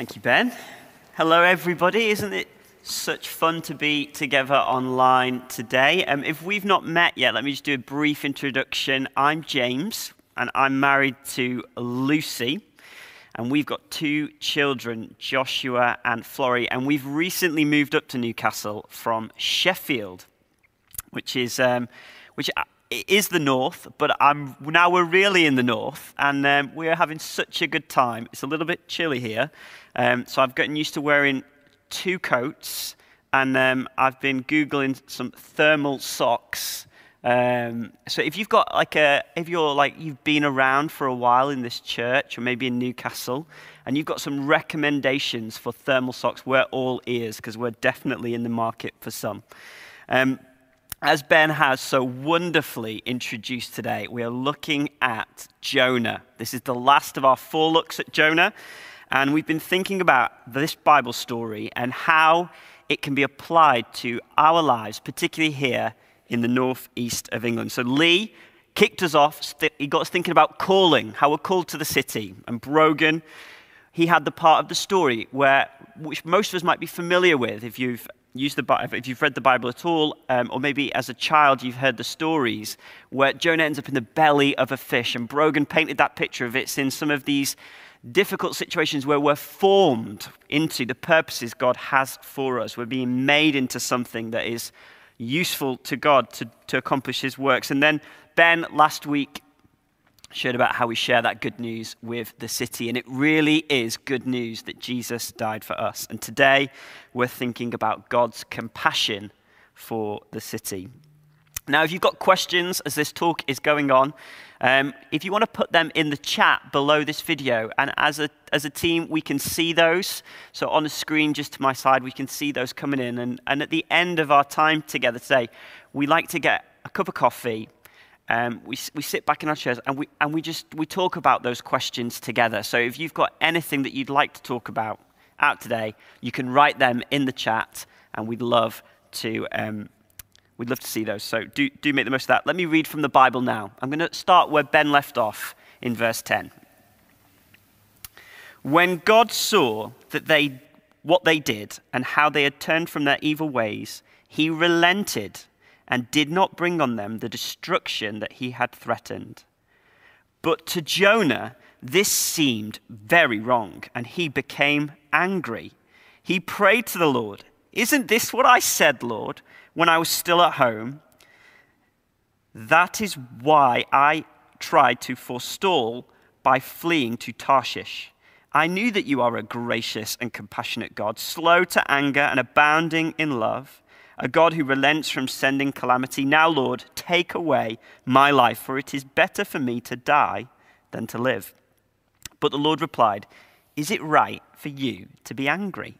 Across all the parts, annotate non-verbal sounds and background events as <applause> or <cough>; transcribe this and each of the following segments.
Thank you, Ben. Hello, everybody. Isn't it such fun to be together online today? Um, if we've not met yet, let me just do a brief introduction. I'm James, and I'm married to Lucy. And we've got two children, Joshua and Florrie, and we've recently moved up to Newcastle from Sheffield, which is, um, which is the north, but I'm, now we're really in the north, and um, we're having such a good time. It's a little bit chilly here, um, so I've gotten used to wearing two coats, and um, I've been googling some thermal socks. Um, so if you've got like a, if you're like you've been around for a while in this church, or maybe in Newcastle, and you've got some recommendations for thermal socks, we're all ears because we're definitely in the market for some. Um, as Ben has so wonderfully introduced today, we are looking at Jonah. This is the last of our four looks at Jonah. And we've been thinking about this Bible story and how it can be applied to our lives, particularly here in the northeast of England. So Lee kicked us off. He got us thinking about calling, how we're called to the city. And Brogan, he had the part of the story where, which most of us might be familiar with if you've used the if you've read the Bible at all, um, or maybe as a child you've heard the stories where Jonah ends up in the belly of a fish, and Brogan painted that picture of it's in some of these difficult situations where we're formed into the purposes God has for us. We're being made into something that is useful to God to, to accomplish His works. And then Ben last week shared about how we share that good news with the city. And it really is good news that Jesus died for us. And today we're thinking about God's compassion for the city. Now, if you've got questions as this talk is going on, um, if you want to put them in the chat below this video, and as a, as a team, we can see those. So on the screen just to my side, we can see those coming in. And, and at the end of our time together today, we like to get a cup of coffee um, we, we sit back in our chairs and we, and we just we talk about those questions together. So if you've got anything that you'd like to talk about out today, you can write them in the chat, and we'd love to um, we'd love to see those. So do do make the most of that. Let me read from the Bible now. I'm going to start where Ben left off in verse 10. When God saw that they what they did and how they had turned from their evil ways, he relented and did not bring on them the destruction that he had threatened. But to Jonah, this seemed very wrong, and he became angry. He prayed to the Lord, Isn't this what I said, Lord, when I was still at home? That is why I tried to forestall by fleeing to Tarshish. I knew that you are a gracious and compassionate God, slow to anger and abounding in love a God who relents from sending calamity. Now, Lord, take away my life, for it is better for me to die than to live. But the Lord replied, Is it right for you to be angry?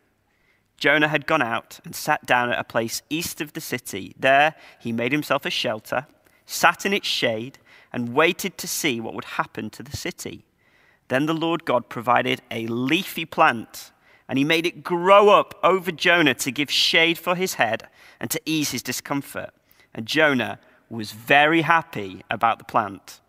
Jonah had gone out and sat down at a place east of the city. There he made himself a shelter, sat in its shade, and waited to see what would happen to the city. Then the Lord God provided a leafy plant, and he made it grow up over Jonah to give shade for his head and to ease his discomfort. And Jonah was very happy about the plant.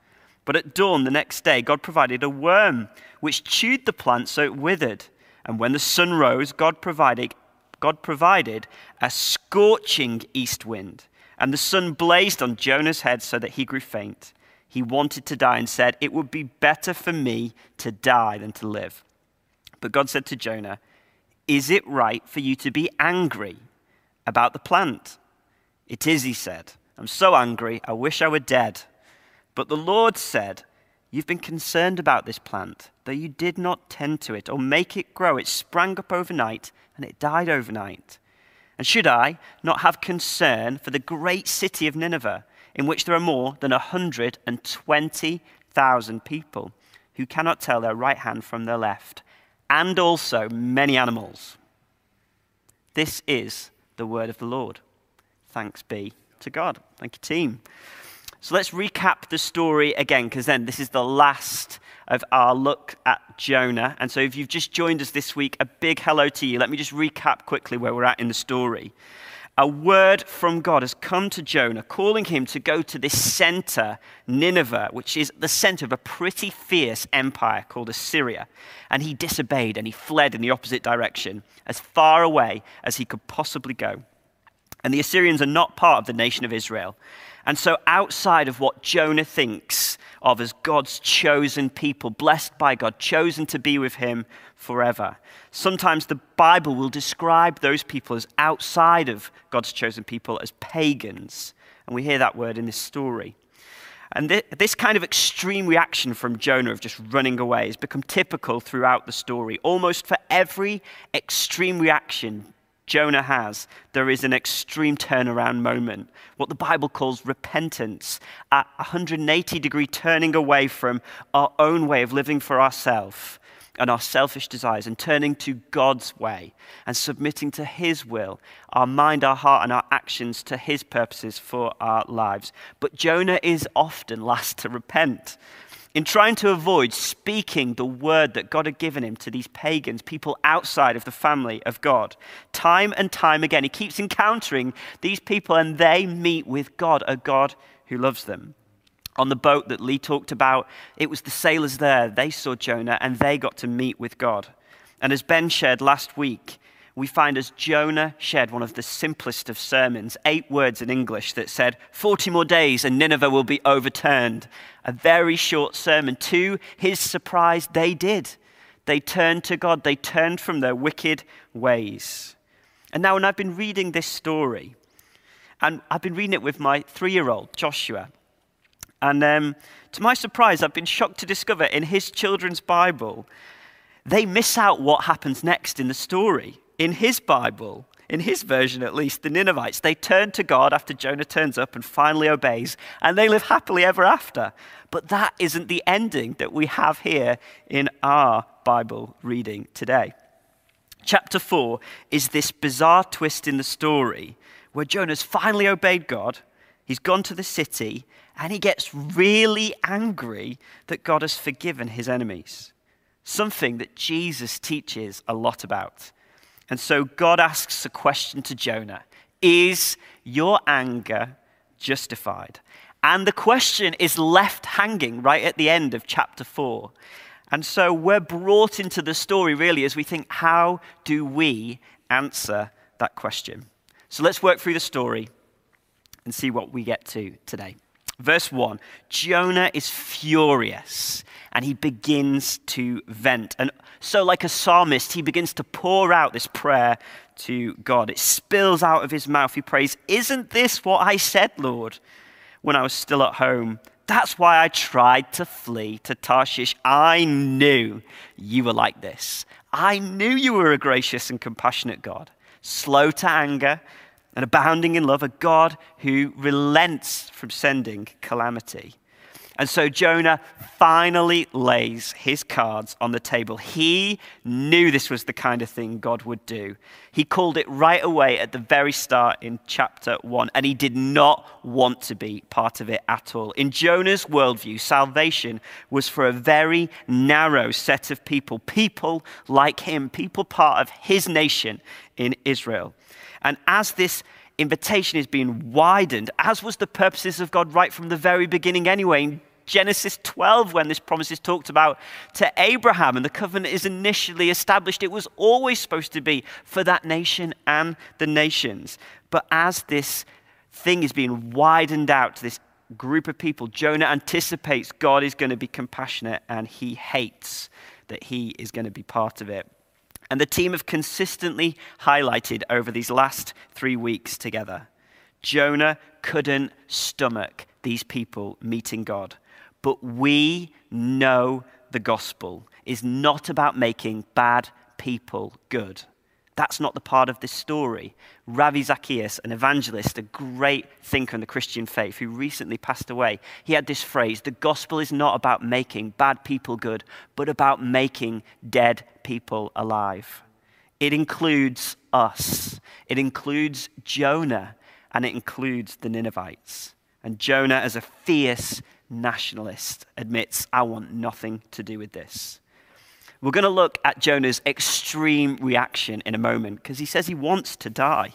But at dawn the next day, God provided a worm which chewed the plant so it withered. And when the sun rose, God provided, God provided a scorching east wind. And the sun blazed on Jonah's head so that he grew faint. He wanted to die and said, It would be better for me to die than to live. But God said to Jonah, Is it right for you to be angry? about the plant. It is, he said. I'm so angry, I wish I were dead. But the Lord said, You've been concerned about this plant, though you did not tend to it or make it grow. It sprang up overnight and it died overnight. And should I not have concern for the great city of Nineveh, in which there are more than 120,000 people who cannot tell their right hand from their left, and also many animals? This is the word of the Lord. Thanks be to God. Thank you, team. So let's recap the story again, because then this is the last of our look at Jonah. And so if you've just joined us this week, a big hello to you. Let me just recap quickly where we're at in the story. a word from God has come to Jonah, calling him to go to this center, Nineveh, which is the center of a pretty fierce empire called Assyria. And he disobeyed and he fled in the opposite direction, as far away as he could possibly go. And the Assyrians are not part of the nation of Israel. And so, outside of what Jonah thinks of as God's chosen people, blessed by God, chosen to be with him forever. Sometimes the Bible will describe those people as outside of God's chosen people as pagans. And we hear that word in this story. And this kind of extreme reaction from Jonah of just running away has become typical throughout the story. Almost for every extreme reaction Jonah has, there is an extreme turnaround moment, what the Bible calls repentance, a 180 degree turning away from our own way of living for ourselves and our selfish desires and turning to God's way and submitting to His will, our mind, our heart, and our actions to His purposes for our lives. But Jonah is often last to repent in trying to avoid speaking the word that God had given him to these pagans, people outside of the family of God. Time and time again, he keeps encountering these people and they meet with God, a God who loves them. On the boat that Lee talked about, it was the sailors there. They saw Jonah and they got to meet with God. And as Ben shared last week, we find as Jonah shared one of the simplest of sermons, eight words in English that said, 40 more days and Nineveh will be overturned. A very short sermon. To his surprise, they did. They turned to God, they turned from their wicked ways. And now, when I've been reading this story, and I've been reading it with my three year old, Joshua, and um, to my surprise, I've been shocked to discover in his children's Bible, they miss out what happens next in the story in his Bible, in his version at least, the Ninevites, they turn to God after Jonah turns up and finally obeys, and they live happily ever after. But that isn't the ending that we have here in our Bible reading today. Chapter 4 is this bizarre twist in the story where Jonah's finally obeyed God, he's gone to the city, and he gets really angry that God has forgiven his enemies. Something that Jesus teaches a lot about. And so God asks a question to Jonah Is your anger justified? And the question is left hanging right at the end of chapter 4. And so we're brought into the story really as we think, how do we answer that question? So let's work through the story and see what we get to today. Verse 1 Jonah is furious and he begins to vent. And so, like a psalmist, he begins to pour out this prayer to God. It spills out of his mouth. He prays, Isn't this what I said, Lord, when I was still at home? That's why I tried to flee to Tarshish. I knew you were like this. I knew you were a gracious and compassionate God, slow to anger and abounding in love, a God who relents from sending calamity. And so Jonah finally lays his cards on the table. He knew this was the kind of thing God would do. He called it right away at the very start in chapter one, and he did not want to be part of it at all. In Jonah's worldview, salvation was for a very narrow set of people, people like him, people part of his nation in Israel. And as this invitation is being widened, as was the purposes of God right from the very beginning anyway, in Genesis 12, when this promise is talked about to Abraham and the covenant is initially established, it was always supposed to be for that nation and the nations. But as this thing is being widened out to this group of people, Jonah anticipates God is going to be compassionate and he hates that he is going to be part of it. And the team have consistently highlighted over these last three weeks together Jonah couldn't stomach these people meeting God. But we know the gospel is not about making bad people good. That's not the part of this story. Ravi Zacharias, an evangelist, a great thinker in the Christian faith who recently passed away, he had this phrase The gospel is not about making bad people good, but about making dead people alive. It includes us, it includes Jonah, and it includes the Ninevites. And Jonah, as a fierce nationalist, admits, I want nothing to do with this. We're going to look at Jonah's extreme reaction in a moment because he says he wants to die.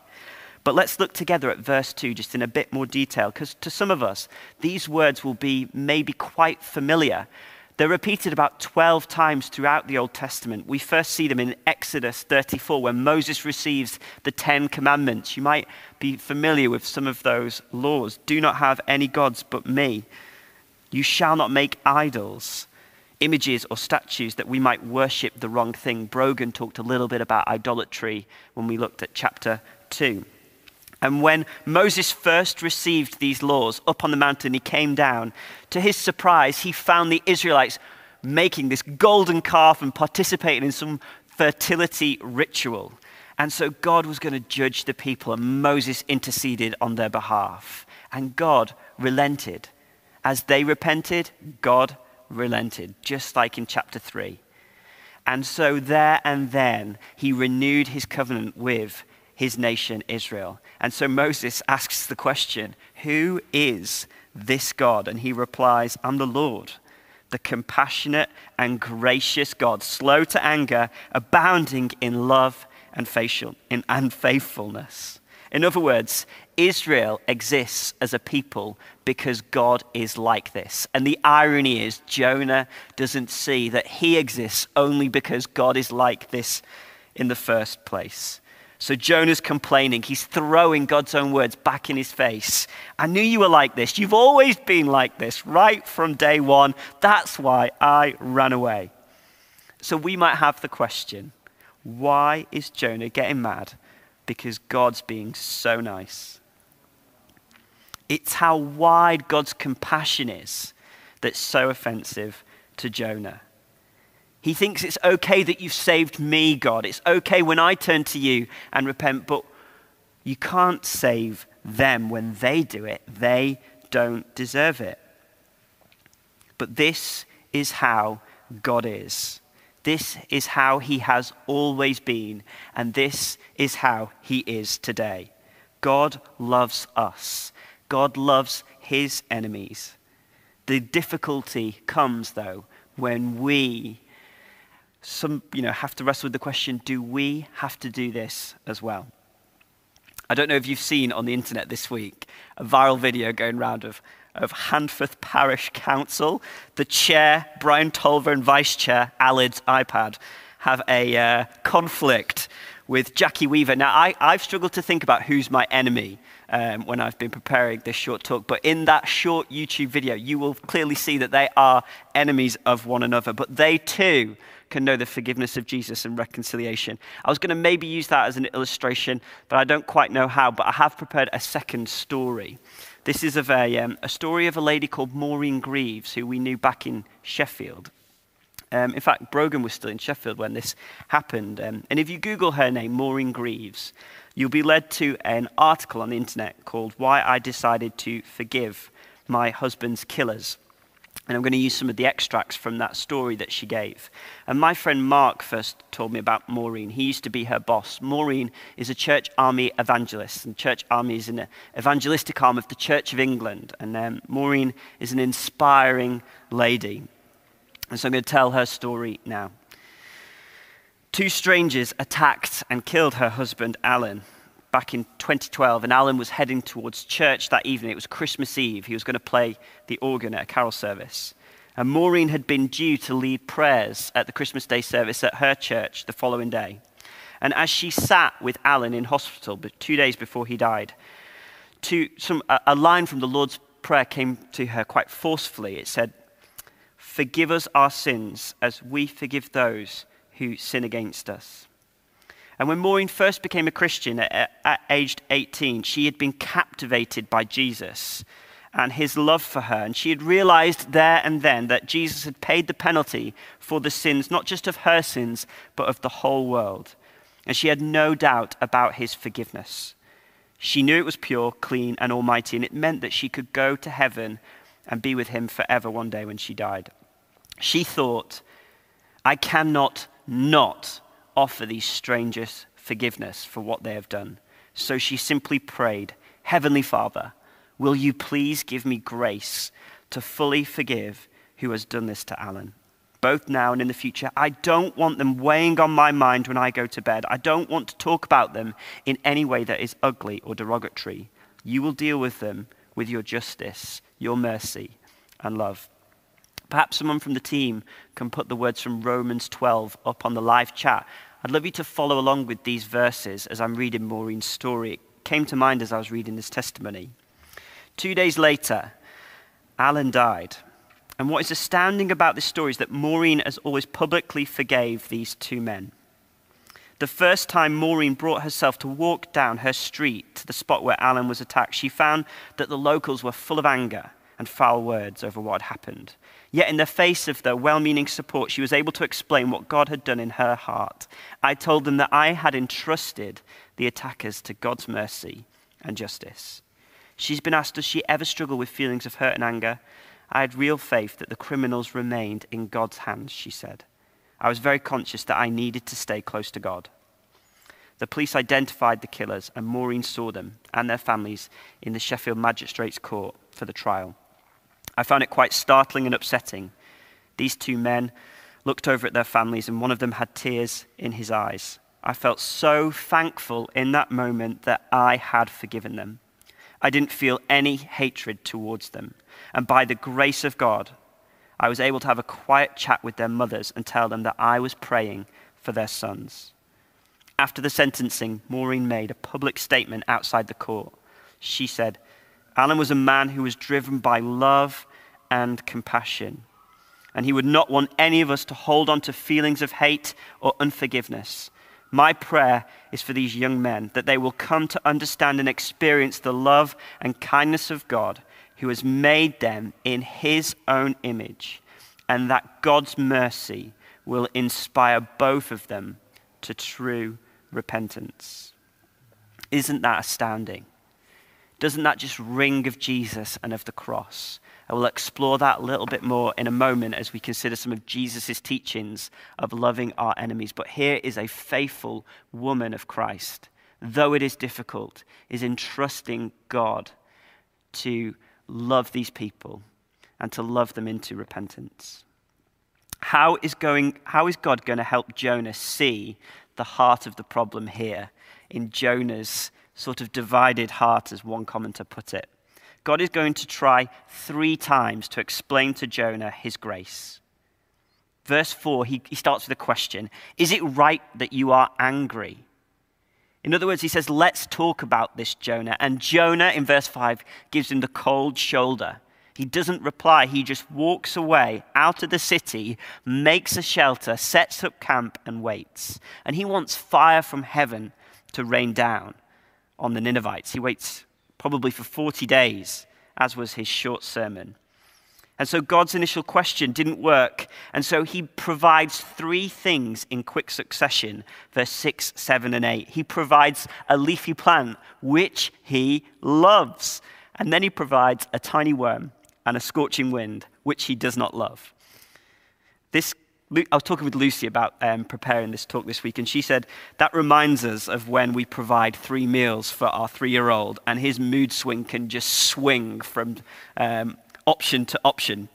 But let's look together at verse 2 just in a bit more detail, because to some of us, these words will be maybe quite familiar. They're repeated about 12 times throughout the Old Testament. We first see them in Exodus 34, when Moses receives the Ten Commandments. You might be familiar with some of those laws. Do not have any gods but me. You shall not make idols, images or statues that we might worship the wrong thing. Brogan talked a little bit about idolatry when we looked at chapter 2. And when Moses first received these laws up on the mountain, he came down. To his surprise, he found the Israelites making this golden calf and participating in some fertility ritual. And so God was going to judge the people, and Moses interceded on their behalf. And God relented. As they repented, God relented, just like in chapter 3. And so there and then, he renewed his covenant with his nation, Israel. And so Moses asks the question Who is this God? And he replies, I'm the Lord, the compassionate and gracious God, slow to anger, abounding in love and, facial, in, and faithfulness. In other words, Israel exists as a people because God is like this. And the irony is, Jonah doesn't see that he exists only because God is like this in the first place. So Jonah's complaining. He's throwing God's own words back in his face. I knew you were like this. You've always been like this right from day one. That's why I ran away. So we might have the question why is Jonah getting mad? Because God's being so nice. It's how wide God's compassion is that's so offensive to Jonah. He thinks it's okay that you've saved me, God. It's okay when I turn to you and repent, but you can't save them when they do it. They don't deserve it. But this is how God is. This is how he has always been, and this is how he is today. God loves us. God loves his enemies. The difficulty comes, though, when we some, you know, have to wrestle with the question do we have to do this as well? I don't know if you've seen on the internet this week a viral video going around of, of Handforth Parish Council. The chair, Brian Tolver, and vice chair, Aled's iPad, have a uh, conflict with Jackie Weaver. Now, I, I've struggled to think about who's my enemy um, when I've been preparing this short talk, but in that short YouTube video, you will clearly see that they are enemies of one another. But they too can know the forgiveness of Jesus and reconciliation. I was going to maybe use that as an illustration, but I don't quite know how. But I have prepared a second story. This is of a, um, a story of a lady called Maureen Greaves, who we knew back in Sheffield. Um, in fact, Brogan was still in Sheffield when this happened. Um, and if you Google her name, Maureen Greaves, you'll be led to an article on the internet called Why I Decided to Forgive My Husband's Killers. And I'm going to use some of the extracts from that story that she gave. And my friend Mark first told me about Maureen. He used to be her boss. Maureen is a church army evangelist, and church army is an evangelistic arm of the Church of England. And um, Maureen is an inspiring lady. And so I'm going to tell her story now. Two strangers attacked and killed her husband, Alan back in 2012, and Alan was heading towards church that evening. It was Christmas Eve. He was going to play the organ at a carol service. And Maureen had been due to lead prayers at the Christmas Day service at her church the following day. And as she sat with Alan in hospital two days before he died, some, a line from the Lord's Prayer came to her quite forcefully. It said, Forgive us our sins as we forgive those who sin against us. And when Maureen first became a Christian at, at aged 18, she had been captivated by Jesus and his love for her. And she had realized there and then that Jesus had paid the penalty for the sins, not just of her sins, but of the whole world. And she had no doubt about his forgiveness. She knew it was pure, clean, and almighty, and it meant that she could go to heaven and be with him forever one day when she died. She thought, I cannot not offer these strangers forgiveness for what they have done. So she simply prayed, Heavenly Father, will you please give me grace to fully forgive who has done this to Alan? both now and in the future. I don't want them weighing on my mind when I go to bed. I don't want to talk about them in any way that is ugly or derogatory. You will deal with them with your justice, your mercy, and love. Perhaps someone from the team can put the words from Romans 12 up on the live chat. I'd love you to follow along with these verses as I'm reading Maureen's story. It came to mind as I was reading this testimony. Two days later, Alan died. And what is astounding about this story is that Maureen, as always, publicly forgave these two men. The first time Maureen brought herself to walk down her street to the spot where Alan was attacked, she found that the locals were full of anger and foul words over what had happened. Yet, in the face of their well meaning support, she was able to explain what God had done in her heart. I told them that I had entrusted the attackers to God's mercy and justice. She's been asked, Does she ever struggle with feelings of hurt and anger? I had real faith that the criminals remained in God's hands, she said. I was very conscious that I needed to stay close to God. The police identified the killers, and Maureen saw them and their families in the Sheffield Magistrates Court for the trial. I found it quite startling and upsetting. These two men looked over at their families, and one of them had tears in his eyes. I felt so thankful in that moment that I had forgiven them. I didn't feel any hatred towards them. And by the grace of God, I was able to have a quiet chat with their mothers and tell them that I was praying for their sons. After the sentencing, Maureen made a public statement outside the court. She said, Alan was a man who was driven by love and compassion, and he would not want any of us to hold on to feelings of hate or unforgiveness. My prayer is for these young men that they will come to understand and experience the love and kindness of God who has made them in his own image, and that God's mercy will inspire both of them to true repentance. Isn't that astounding? Doesn't that just ring of Jesus and of the cross? I will explore that a little bit more in a moment as we consider some of Jesus' teachings of loving our enemies. But here is a faithful woman of Christ, though it is difficult, is entrusting God to love these people and to love them into repentance. How is, going, how is God going to help Jonah see the heart of the problem here in Jonah's sort of divided heart, as one commenter put it? God is going to try three times to explain to Jonah his grace. Verse 4, he, he starts with a question Is it right that you are angry? In other words, he says, Let's talk about this, Jonah. And Jonah, in verse 5, gives him the cold shoulder. He doesn't reply. He just walks away out of the city, makes a shelter, sets up camp, and waits. And he wants fire from heaven to rain down on the Ninevites. He waits probably for 40 days, as was his short sermon. And so God's initial question didn't work. And so he provides three things in quick succession verse 6, 7, and 8. He provides a leafy plant, which he loves. And then he provides a tiny worm and a scorching wind, which he does not love. This I was talking with Lucy about um, preparing this talk this week, and she said that reminds us of when we provide three meals for our three year old, and his mood swing can just swing from um, option to option.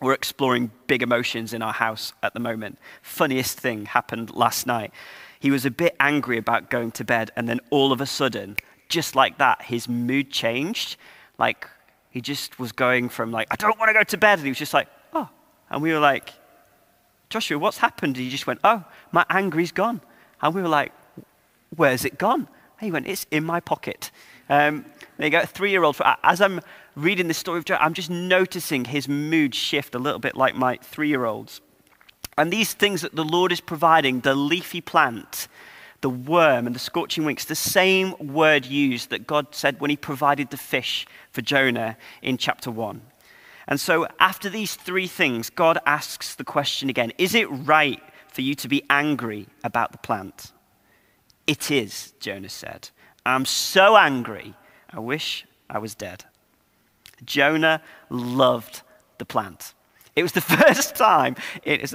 We're exploring big emotions in our house at the moment. Funniest thing happened last night. He was a bit angry about going to bed, and then all of a sudden, just like that, his mood changed. Like he just was going from like, I don't want to go to bed, and he was just like, oh. And we were like, Joshua, what's happened? And he just went, oh, my anger is gone. And we were like, where's it gone? And he went, it's in my pocket. Um, there you go, a three-year-old. As I'm reading the story of Joe, I'm just noticing his mood shift a little bit like my three year olds. And these things that the Lord is providing the leafy plant, the worm, and the scorching winks the same word used that God said when he provided the fish for Jonah in chapter 1. And so, after these three things, God asks the question again Is it right for you to be angry about the plant? It is, Jonah said. I'm so angry, I wish I was dead. Jonah loved the plant. It was the <laughs> first time, it is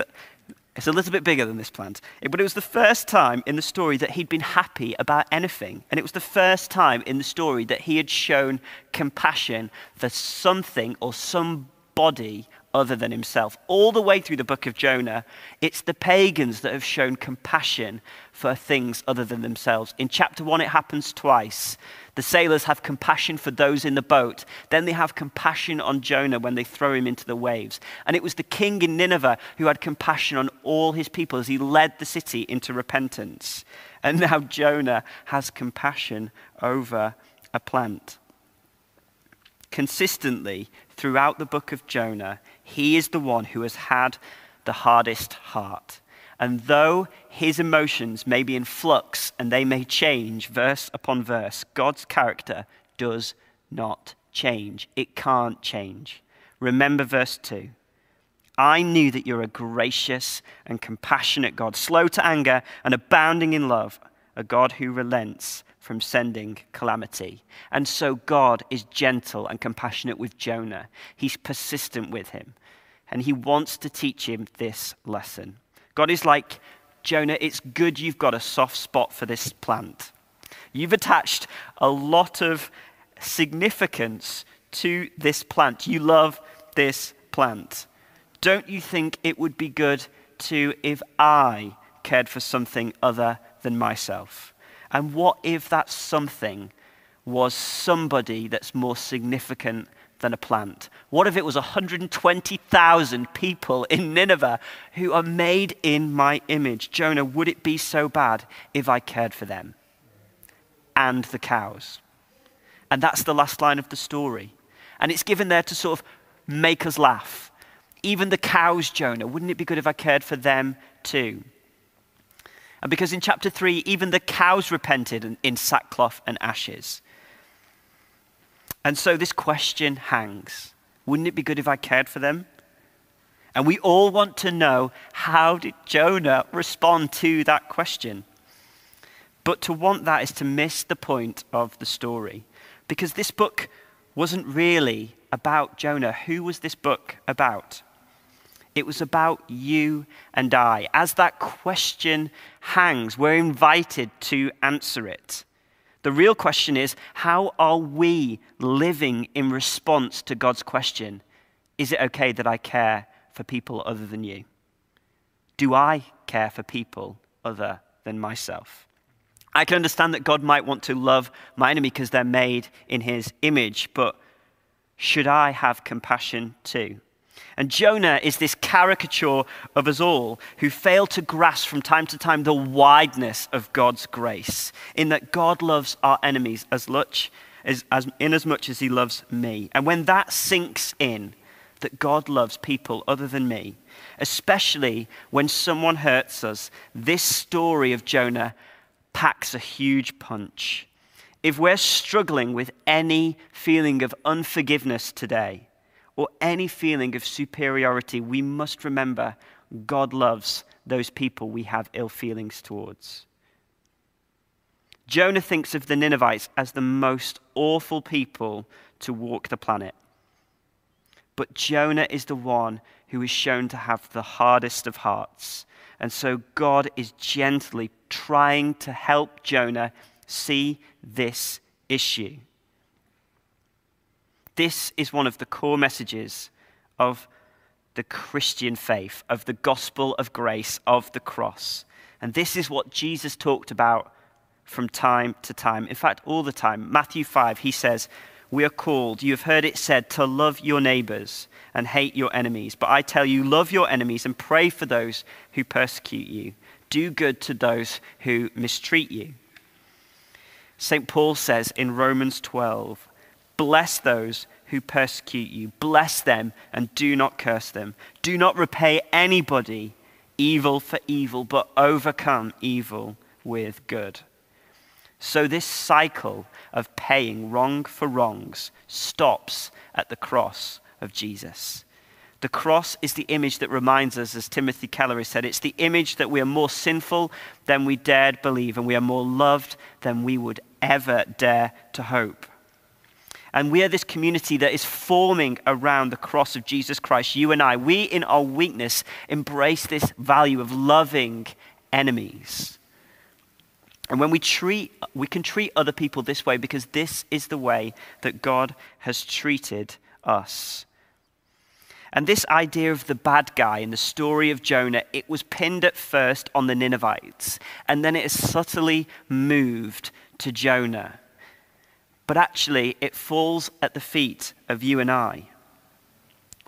it's a little bit bigger than this plant, but it was the first time in the story that he'd been happy about anything. And it was the first time in the story that he had shown compassion for something or somebody other than himself. All the way through the book of Jonah, it's the pagans that have shown compassion for things other than themselves. In chapter one, it happens twice. The sailors have compassion for those in the boat. Then they have compassion on Jonah when they throw him into the waves. And it was the king in Nineveh who had compassion on all his people as he led the city into repentance. And now Jonah has compassion over a plant. Consistently throughout the book of Jonah, he is the one who has had the hardest heart. And though his emotions may be in flux and they may change verse upon verse, God's character does not change. It can't change. Remember verse 2. I knew that you're a gracious and compassionate God, slow to anger and abounding in love, a God who relents from sending calamity. And so God is gentle and compassionate with Jonah. He's persistent with him, and he wants to teach him this lesson. God is like, Jonah, it's good you've got a soft spot for this plant. You've attached a lot of significance to this plant. You love this plant. Don't you think it would be good to if I cared for something other than myself? And what if that something was somebody that's more significant than a plant? What if it was 120,000 people in Nineveh who are made in my image? Jonah, would it be so bad if I cared for them? And the cows. And that's the last line of the story. And it's given there to sort of make us laugh. Even the cows, Jonah, wouldn't it be good if I cared for them too? And because in chapter 3, even the cows repented in sackcloth and ashes. And so this question hangs Wouldn't it be good if I cared for them? And we all want to know how did Jonah respond to that question? But to want that is to miss the point of the story. Because this book wasn't really about Jonah. Who was this book about? It was about you and I. As that question hangs, we're invited to answer it. The real question is how are we living in response to God's question? Is it okay that I care for people other than you? Do I care for people other than myself? I can understand that God might want to love my enemy because they're made in his image, but should I have compassion too? And Jonah is this caricature of us all who fail to grasp from time to time the wideness of God's grace, in that God loves our enemies as much as, as in as much as he loves me. And when that sinks in, that God loves people other than me, especially when someone hurts us, this story of Jonah packs a huge punch. If we're struggling with any feeling of unforgiveness today, or any feeling of superiority, we must remember God loves those people we have ill feelings towards. Jonah thinks of the Ninevites as the most awful people to walk the planet. But Jonah is the one who is shown to have the hardest of hearts. And so God is gently trying to help Jonah see this issue. This is one of the core messages of the Christian faith, of the gospel of grace, of the cross. And this is what Jesus talked about from time to time. In fact, all the time. Matthew 5, he says, We are called, you have heard it said, to love your neighbors and hate your enemies. But I tell you, love your enemies and pray for those who persecute you. Do good to those who mistreat you. St. Paul says in Romans 12, Bless those who persecute you. Bless them and do not curse them. Do not repay anybody evil for evil, but overcome evil with good. So, this cycle of paying wrong for wrongs stops at the cross of Jesus. The cross is the image that reminds us, as Timothy Keller said, it's the image that we are more sinful than we dared believe, and we are more loved than we would ever dare to hope. And we are this community that is forming around the cross of Jesus Christ, you and I. We, in our weakness, embrace this value of loving enemies. And when we treat, we can treat other people this way because this is the way that God has treated us. And this idea of the bad guy in the story of Jonah, it was pinned at first on the Ninevites, and then it is subtly moved to Jonah. But actually, it falls at the feet of you and I.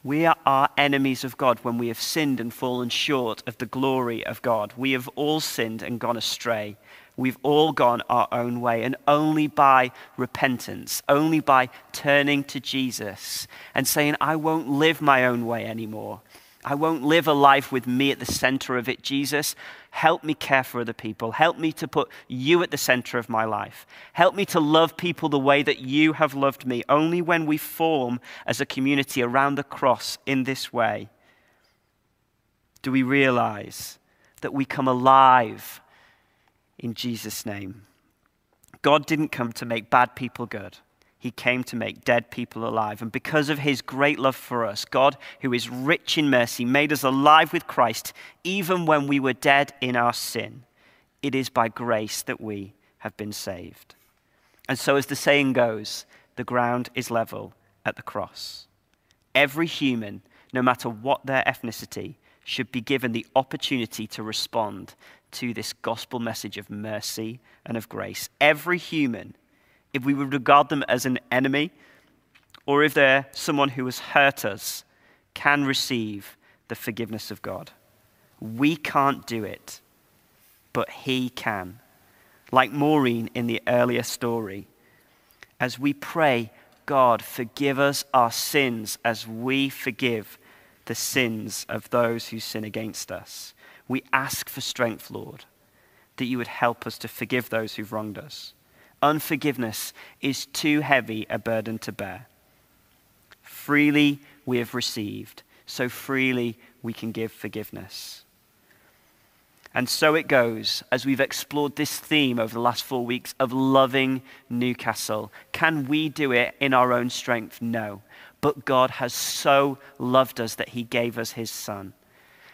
We are enemies of God when we have sinned and fallen short of the glory of God. We have all sinned and gone astray. We've all gone our own way, and only by repentance, only by turning to Jesus and saying, I won't live my own way anymore. I won't live a life with me at the center of it, Jesus. Help me care for other people. Help me to put you at the center of my life. Help me to love people the way that you have loved me. Only when we form as a community around the cross in this way do we realize that we come alive in Jesus' name. God didn't come to make bad people good. He came to make dead people alive. And because of his great love for us, God, who is rich in mercy, made us alive with Christ even when we were dead in our sin. It is by grace that we have been saved. And so, as the saying goes, the ground is level at the cross. Every human, no matter what their ethnicity, should be given the opportunity to respond to this gospel message of mercy and of grace. Every human, if we would regard them as an enemy, or if they're someone who has hurt us, can receive the forgiveness of God. We can't do it, but He can. Like Maureen in the earlier story, as we pray, God, forgive us our sins as we forgive the sins of those who sin against us. We ask for strength, Lord, that you would help us to forgive those who've wronged us. Unforgiveness is too heavy a burden to bear. Freely we have received, so freely we can give forgiveness. And so it goes as we've explored this theme over the last four weeks of loving Newcastle. Can we do it in our own strength? No. But God has so loved us that he gave us his son.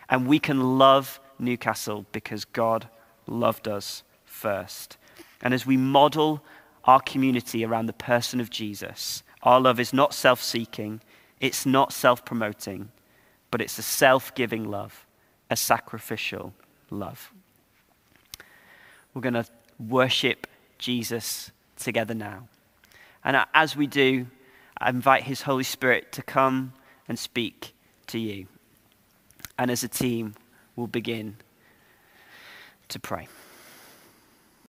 And we can love Newcastle because God loved us first. And as we model our community around the person of Jesus, our love is not self seeking, it's not self promoting, but it's a self giving love, a sacrificial love. We're going to worship Jesus together now. And as we do, I invite His Holy Spirit to come and speak to you. And as a team, we'll begin to pray.